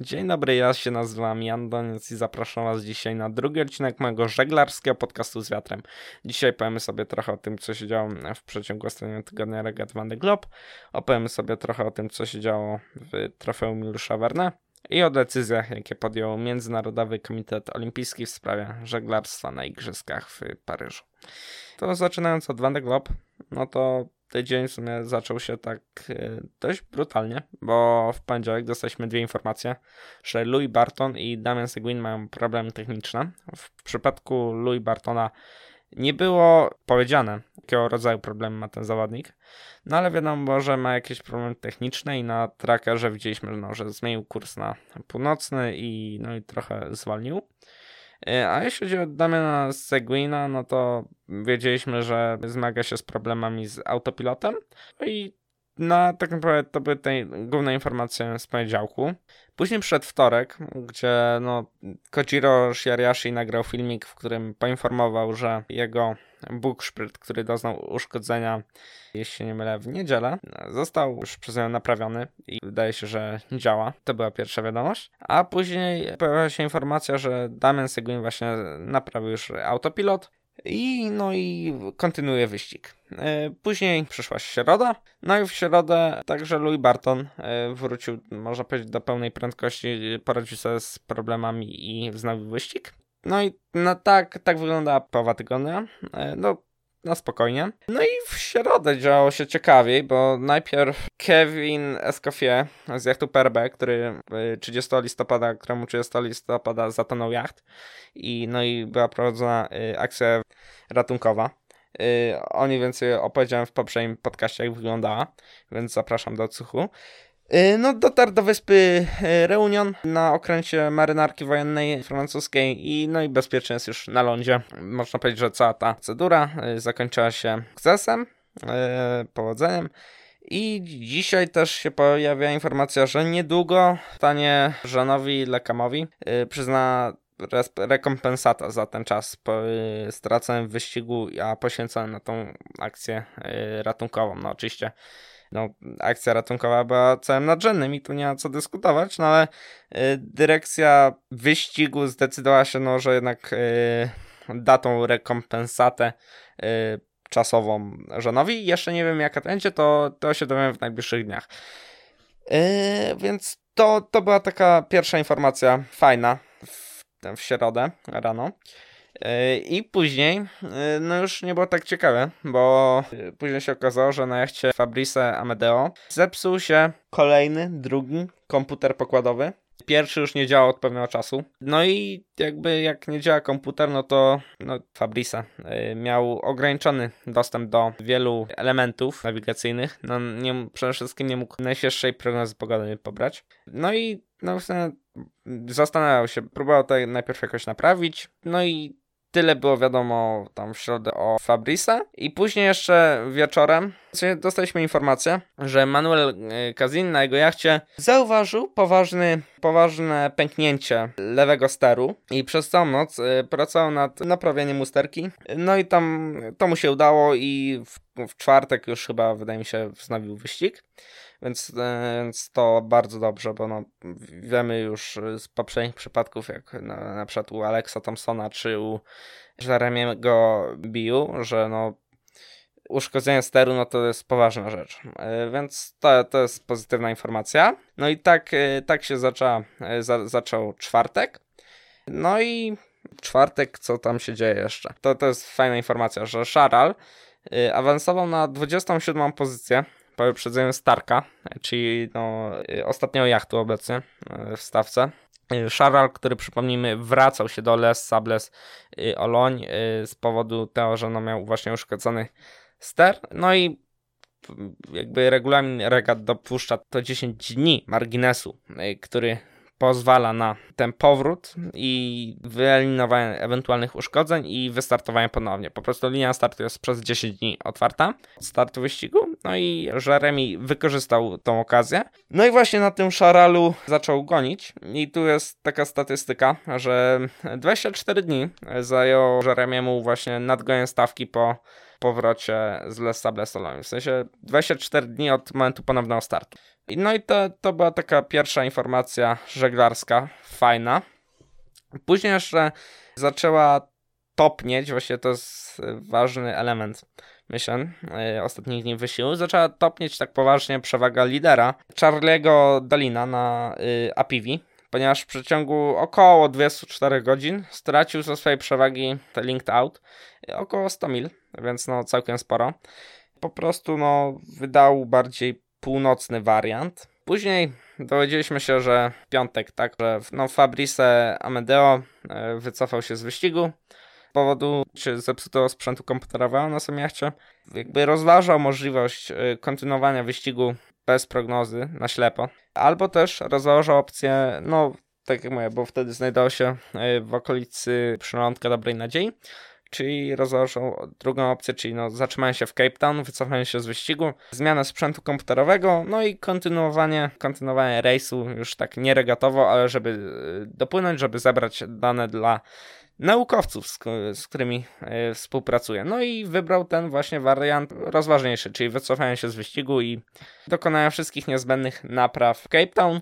Dzień dobry, ja się nazywam Jan Doniec i zapraszam Was dzisiaj na drugi odcinek mojego żeglarskiego podcastu z wiatrem. Dzisiaj powiemy sobie trochę o tym, co się działo w przeciągu ostatniego tygodnia Regat Van de Globe. Opowiemy sobie trochę o tym, co się działo w trofeum Milusza Verne i o decyzjach, jakie podjął Międzynarodowy Komitet Olimpijski w sprawie żeglarstwa na Igrzyskach w Paryżu. To zaczynając od Van de Globe, no to tydzień w sumie zaczął się tak e, dość brutalnie, bo w poniedziałek dostaliśmy dwie informacje, że Louis Barton i Damian Seguin mają problemy techniczne. W przypadku Louis Bartona nie było powiedziane, jakiego rodzaju problemy ma ten zawodnik, no ale wiadomo, że ma jakieś problemy techniczne i na trackerze widzieliśmy, no, że zmienił kurs na północny i, no, i trochę zwolnił. E, a jeśli chodzi o Damiana Seguina, no to wiedzieliśmy, że zmaga się z problemami z autopilotem. No i na tak naprawdę to były te główne informacje z poniedziałku. Później przed wtorek, gdzie no, Kojiro Shiariashi nagrał filmik, w którym poinformował, że jego Bukszpryt, który doznał uszkodzenia, jeśli się nie mylę, w niedzielę, został już przez nią naprawiony i wydaje się, że działa. To była pierwsza wiadomość. A później pojawiła się informacja, że Damian Seguin właśnie naprawił już autopilot i no i kontynuuje wyścig. E, później przyszła środa, no i w środę także Louis Barton e, wrócił, można powiedzieć, do pełnej prędkości, poradził sobie z problemami i wznowił wyścig. No i no tak, tak wygląda połowa tygodnia. E, no, no spokojnie. No i w środę działo się ciekawiej, bo najpierw Kevin Escoffier z jachtu PRB, który 30 listopada, któremu 30 listopada zatonął jacht i no i była prowadzona y, akcja ratunkowa. Y, o niej więcej opowiedziałem w poprzednim podcaście, jak wyglądała, więc zapraszam do odsłuchu. Y, no, dotarł do wyspy y, Reunion na okręcie marynarki wojennej francuskiej i no i bezpiecznie jest już na lądzie. Można powiedzieć, że cała ta procedura y, zakończyła się sukcesem, powodzeniem. I dzisiaj też się pojawia informacja, że niedługo stanie Żanowi Lekamowi przyzna rekompensata za ten czas straconym w wyścigu, a poświęcony na tą akcję ratunkową. No oczywiście no, akcja ratunkowa była całym nadrzędnym i tu nie ma co dyskutować, no ale y, dyrekcja wyścigu zdecydowała się, no, że jednak y, da tą rekompensatę y, czasową żonowi. Jeszcze nie wiem jaka to będzie, to, to się dowiem w najbliższych dniach. Więc to, to była taka pierwsza informacja fajna w, w środę rano. I później, y, no już nie było tak ciekawe, bo później się okazało, że na jachcie Fabrice Amedeo zepsuł się kolejny, drugi komputer pokładowy. Pierwszy już nie działał od pewnego czasu. No i jakby jak nie działa komputer, no to no, miał ograniczony dostęp do wielu elementów nawigacyjnych. No nie, przede wszystkim nie mógł najświeższej prognozy pogody pobrać. No i no, zastanawiał się, próbował to najpierw jakoś naprawić. No i Tyle było wiadomo tam w środę o Fabrisa. I później jeszcze wieczorem dostaliśmy informację, że Manuel Kazin na jego jachcie zauważył poważny, poważne pęknięcie lewego steru i przez całą noc e, pracował nad naprawieniem usterki. No i tam to mu się udało i w, w czwartek już chyba wydaje mi się wznowił wyścig. Więc, e, więc to bardzo dobrze, bo no, wiemy już z poprzednich przypadków, jak na, na przykład u Alexa Thompsona czy u Jeremiego Biu, że no, uszkodzenie steru no to jest poważna rzecz. E, więc to, to jest pozytywna informacja. No i tak, e, tak się zaczęła, za, zaczął czwartek. No i czwartek, co tam się dzieje jeszcze? To, to jest fajna informacja, że Sharal awansował na 27 pozycję po wyprzedzeniu Starka, czyli no, ostatniego jachtu obecnie e, w stawce. Charal, który przypomnijmy wracał się do Les Sables Oloń e, z powodu tego, że no miał właśnie uszkodzony ster. No i jakby regulamin regat dopuszcza to 10 dni marginesu, e, który pozwala na ten powrót i wyeliminowanie ewentualnych uszkodzeń i wystartowanie ponownie. Po prostu linia startu jest przez 10 dni otwarta od startu wyścigu. No i Jeremy wykorzystał tą okazję. No i właśnie na tym szaralu zaczął gonić. I tu jest taka statystyka, że 24 dni zajął Jeremiemu właśnie nadgonię stawki po powrocie z Les Sables W sensie 24 dni od momentu ponownego startu. No i to, to była taka pierwsza informacja żeglarska, fajna. Później jeszcze zaczęła topnieć, właśnie to jest ważny element myślę, yy, ostatnich dni wysiłku, zaczęła topnieć tak poważnie przewaga lidera Charlie'ego Dalina na yy, Apivi, ponieważ w przeciągu około 24 godzin stracił ze swojej przewagi te linked out około 100 mil, więc no całkiem sporo. Po prostu no wydał bardziej północny wariant. Później dowiedzieliśmy się, że w piątek, tak, że no, Fabrice Amedeo e, wycofał się z wyścigu z powodu zepsutego sprzętu komputerowego na samym jachcie. Jakby rozważał możliwość e, kontynuowania wyścigu bez prognozy, na ślepo. Albo też rozważał opcję, no tak jak mówię, bo wtedy znajdował się e, w okolicy przylądka Dobrej Nadziei, czyli rozważał drugą opcję, czyli no, zatrzymanie się w Cape Town, wycofanie się z wyścigu, zmianę sprzętu komputerowego, no i kontynuowanie, kontynuowanie rejsu już tak nie regatowo, ale żeby e, dopłynąć, żeby zebrać dane dla naukowców, z, z którymi y, współpracuje. No i wybrał ten właśnie wariant rozważniejszy, czyli wycofanie się z wyścigu i dokonania wszystkich niezbędnych napraw w Cape Town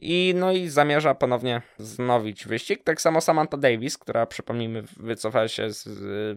i no i zamierza ponownie znowić wyścig. Tak samo Samantha Davis, która przypomnijmy wycofała się z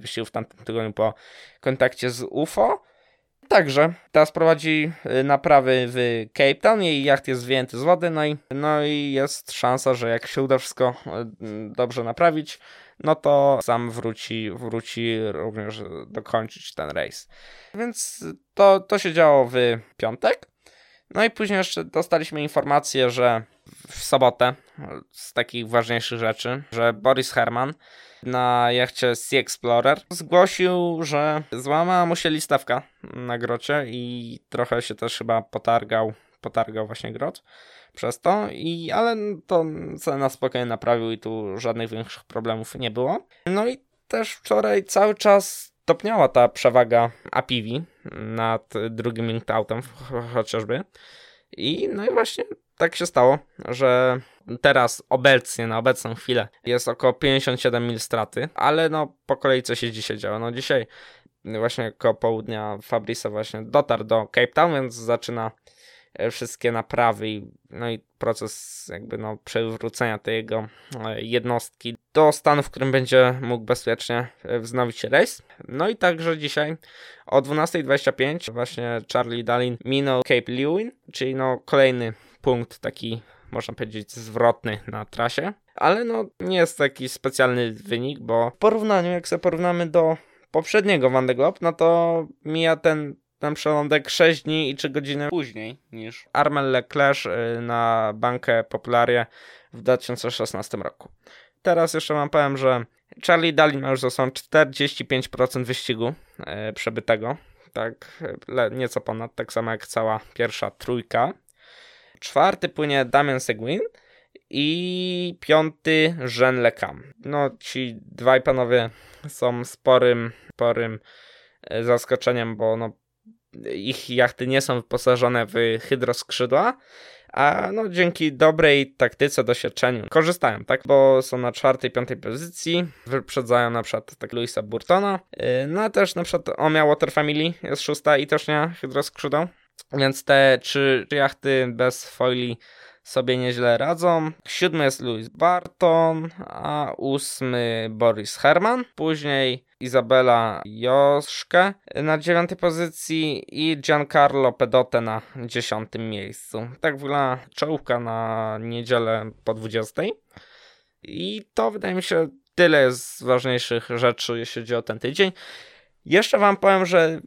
wyścigu w tamtym tygodniu po kontakcie z UFO. Także teraz prowadzi y, naprawy w Cape Town, jej jacht jest wyjęty z wody, no i, no i jest szansa, że jak się uda wszystko y, dobrze naprawić, no to sam wróci, wróci również dokończyć ten rejs. Więc to, to się działo w piątek. No i później jeszcze dostaliśmy informację, że w sobotę z takich ważniejszych rzeczy, że Boris Herman na jachcie Sea Explorer zgłosił, że złamała mu się listawka na grocie i trochę się też chyba potargał, potargał właśnie grot przez to, i, ale to na spokojnie naprawił i tu żadnych większych problemów nie było. No i też wczoraj cały czas topniała ta przewaga Apivi nad drugim Linkoutem chociażby. I no i właśnie tak się stało, że teraz obecnie, na obecną chwilę jest około 57 mil straty, ale no po kolei co się dzisiaj działo? No dzisiaj właśnie koło południa Fabrice właśnie dotarł do Cape Town, więc zaczyna wszystkie naprawy i, no i proces jakby no przywrócenia tej jego e, jednostki do stanu, w którym będzie mógł bezpiecznie e, wznowić rejs. No i także dzisiaj o 12.25 właśnie Charlie Dalin minął Cape Lewin, czyli no kolejny punkt taki można powiedzieć zwrotny na trasie, ale no nie jest taki specjalny wynik, bo w porównaniu, jak sobie porównamy do poprzedniego Van de Globe, no to mija ten ten przelądek 6 dni i 3 godziny później niż Armel Leclerc y, na bankę Popularie w 2016 roku. Teraz jeszcze wam powiem, że Charlie Dalin ma już za sobą 45% wyścigu yy, przebytego. Tak, le, nieco ponad, tak samo jak cała pierwsza trójka. Czwarty płynie Damian Seguin i piąty Jean Lecam. No, ci dwaj panowie są sporym, sporym y, zaskoczeniem, bo no, ich jachty nie są wyposażone w hydroskrzydła, a no dzięki dobrej taktyce, doświadczeniu korzystają, tak? Bo są na czwartej, piątej pozycji, wyprzedzają na przykład tak Louisa Burtona, yy, no a też na przykład Omia Water Family jest szósta i też nie hydroskrzydło, więc te trzy jachty bez foili sobie nieźle radzą. Siódmy jest Louis Barton, a ósmy Boris Herman. Później Izabela Joszkę na dziewiątej pozycji i Giancarlo Pedote na dziesiątym miejscu. Tak wygląda czołówka na niedzielę po 20. I to wydaje mi się tyle z ważniejszych rzeczy, jeśli chodzi o ten tydzień. Jeszcze wam powiem, że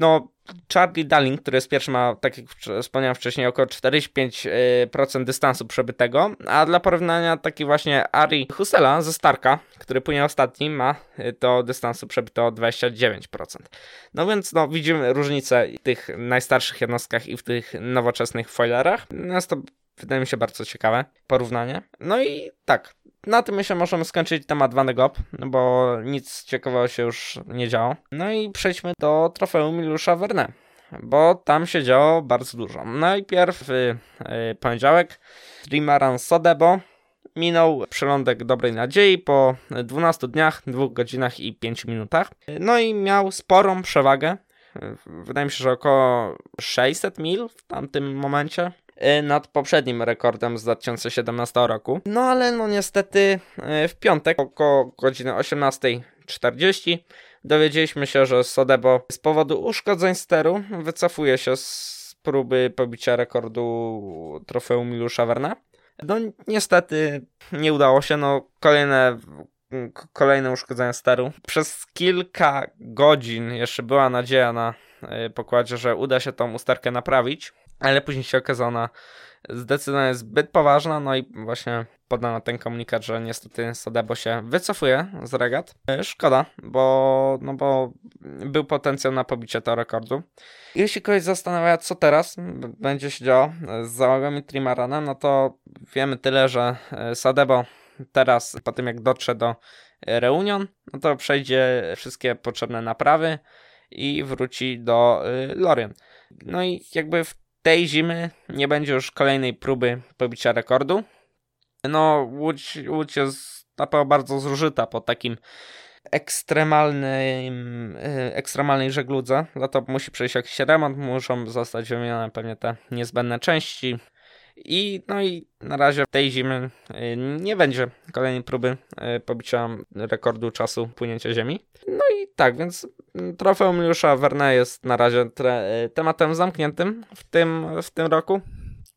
no, Charlie Darling, który jest pierwszy, ma, tak jak wspomniałem wcześniej, około 45% dystansu przebytego, a dla porównania taki właśnie Ari Husela ze Starka, który płynie ostatni, ma do dystansu przebytego 29%. No więc no, widzimy różnicę w tych najstarszych jednostkach i w tych nowoczesnych foilerach. No jest to wydaje mi się bardzo ciekawe porównanie. No i tak, na tym myślę możemy skończyć temat Van Gogh, bo nic ciekawego się już nie działo. No i przejdźmy do trofeum Milusza Verne, bo tam się działo bardzo dużo. Najpierw y, y, poniedziałek Trimaran Sodebo minął przylądek Dobrej Nadziei po 12 dniach, 2 godzinach i 5 minutach. No i miał sporą przewagę. Wydaje mi się, że około 600 mil w tamtym momencie nad poprzednim rekordem z 2017 roku. No ale no niestety w piątek około godziny 18.40 dowiedzieliśmy się, że Sodebo z powodu uszkodzeń steru wycofuje się z próby pobicia rekordu trofeum Milusza Werna. No niestety nie udało się, no kolejne kolejne uszkodzenia steru. Przez kilka godzin jeszcze była nadzieja na e, pokładzie, że uda się tą usterkę naprawić, ale później się okazało ona zdecydowanie zbyt poważna, no i właśnie podano ten komunikat, że niestety Sodebo się wycofuje z regat. E, szkoda, bo, no bo był potencjał na pobicie tego rekordu. Jeśli ktoś zastanawia, co teraz będzie się działo z załogą i Trimaranem, no to wiemy tyle, że e, Sadebo teraz, po tym jak dotrze do Reunion, no to przejdzie wszystkie potrzebne naprawy i wróci do e, Lorien. No i jakby w tej zimy nie będzie już kolejnej próby pobicia rekordu. No, Łódź, Łódź jest na bardzo zużyta po takim ekstremalnym, e, ekstremalnej żegludze. Dlatego musi przejść jakiś remont, muszą zostać wymienione pewnie te niezbędne części. I no i na razie tej zimy e, nie będzie kolejnej próby e, pobicia rekordu czasu płynięcia Ziemi. No i tak, więc trofeum Juliusza Verne jest na razie tematem zamkniętym w tym, w tym roku.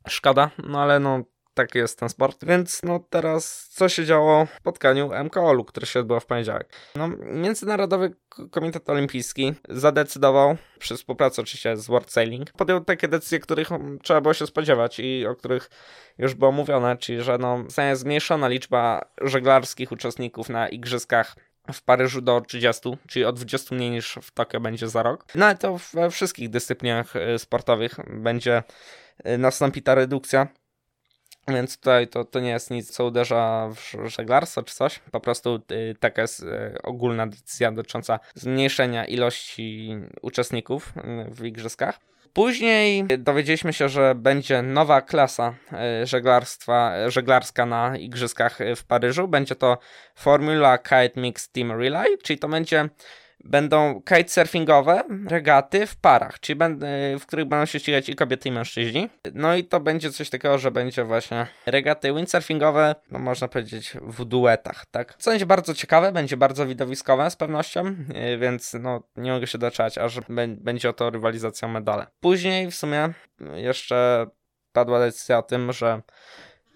Szkoda, no ale no taki jest ten sport. Więc no teraz co się działo w spotkaniu MKOL-u, które się odbyło w poniedziałek? No, Międzynarodowy Komitet Olimpijski zadecydował, przy współpracy oczywiście z World Sailing, podjął takie decyzje, których trzeba było się spodziewać i o których już było mówione, czyli że no, zostanie zmniejszona liczba żeglarskich uczestników na igrzyskach w Paryżu do 30, czyli o 20 mniej niż w Tokio będzie za rok. No ale to we wszystkich dyscyplinach e, sportowych będzie e, nastąpi ta redukcja. Więc tutaj to, to nie jest nic, co uderza w żeglarstwo czy coś. Po prostu y, taka jest y, ogólna decyzja dotycząca zmniejszenia ilości uczestników y, w igrzyskach. Później dowiedzieliśmy się, że będzie nowa klasa żeglarstwa, żeglarska na igrzyskach w Paryżu. Będzie to Formula Kite Mixed Team Relay, czyli to będzie będą kitesurfingowe regaty w parach, czyli w których będą się ścigać i kobiety i mężczyźni. No i to będzie coś takiego, że będzie właśnie regaty windsurfingowe, no można powiedzieć w duetach, tak? Co będzie bardzo ciekawe, będzie bardzo widowiskowe z pewnością, y, więc no nie mogę się doczekać, aż będzie o to rywalizacja medale. Później w sumie jeszcze padła decyzja o tym, że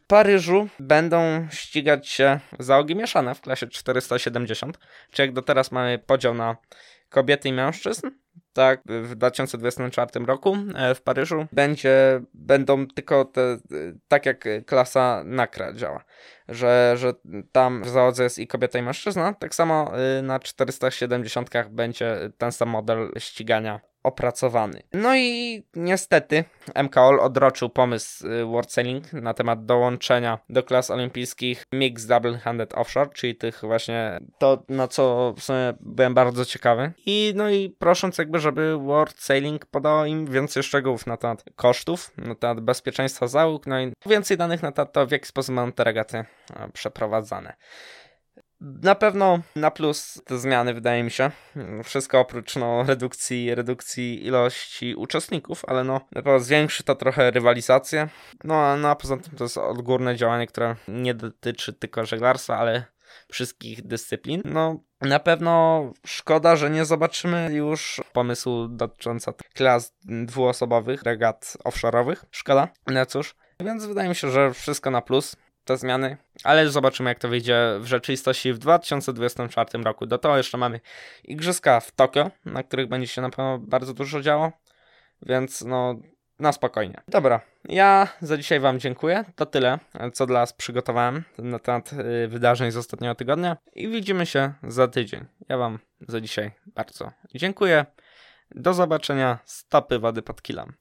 Paryżu będą ścigać się załogi mieszane w klasie 470, czy jak do teraz mamy podział na kobiety i mężczyzn, tak w 2024 roku e, w Paryżu będzie, będą tylko te, tak jak klasa nakra działa, że, że tam w załodze jest i kobieta i mężczyzna, tak samo y, na 470 będzie ten sam model ścigania opracowany. No i niestety MKOL odroczył pomysł y, World Sailing na temat dołączenia do klas olimpijskich Mixed Double-Handed Offshore, czyli tych właśnie to, na co w sumie byłem bardzo ciekawy. I no i prosząc jakby, żeby World Sailing podał im więcej szczegółów na temat kosztów, na temat bezpieczeństwa załóg, no i więcej danych na temat to, w jaki sposób będą te regaty e, przeprowadzane. Na pewno na plus te zmiany, wydaje mi się. Wszystko oprócz no, redukcji, redukcji ilości uczestników, ale no, na pewno zwiększy to trochę rywalizację. No, a no, poza tym to jest odgórne działanie, które nie dotyczy tylko żeglarstwa, ale wszystkich dyscyplin. No, na pewno szkoda, że nie zobaczymy już pomysłu dotyczącego klas dwuosobowych, regat offshore'owych. Szkoda, no cóż. Więc wydaje mi się, że wszystko na plus te zmiany, ale zobaczymy jak to wyjdzie w rzeczywistości w 2024 roku. Do tego jeszcze mamy igrzyska w Tokio, na których będzie się na pewno bardzo dużo działo, więc no na spokojnie. Dobra, ja za dzisiaj Wam dziękuję. To tyle, co dla Was przygotowałem na temat y, wydarzeń z ostatniego tygodnia i widzimy się za tydzień. Ja Wam za dzisiaj bardzo dziękuję. Do zobaczenia. Stopy wody pod kilem.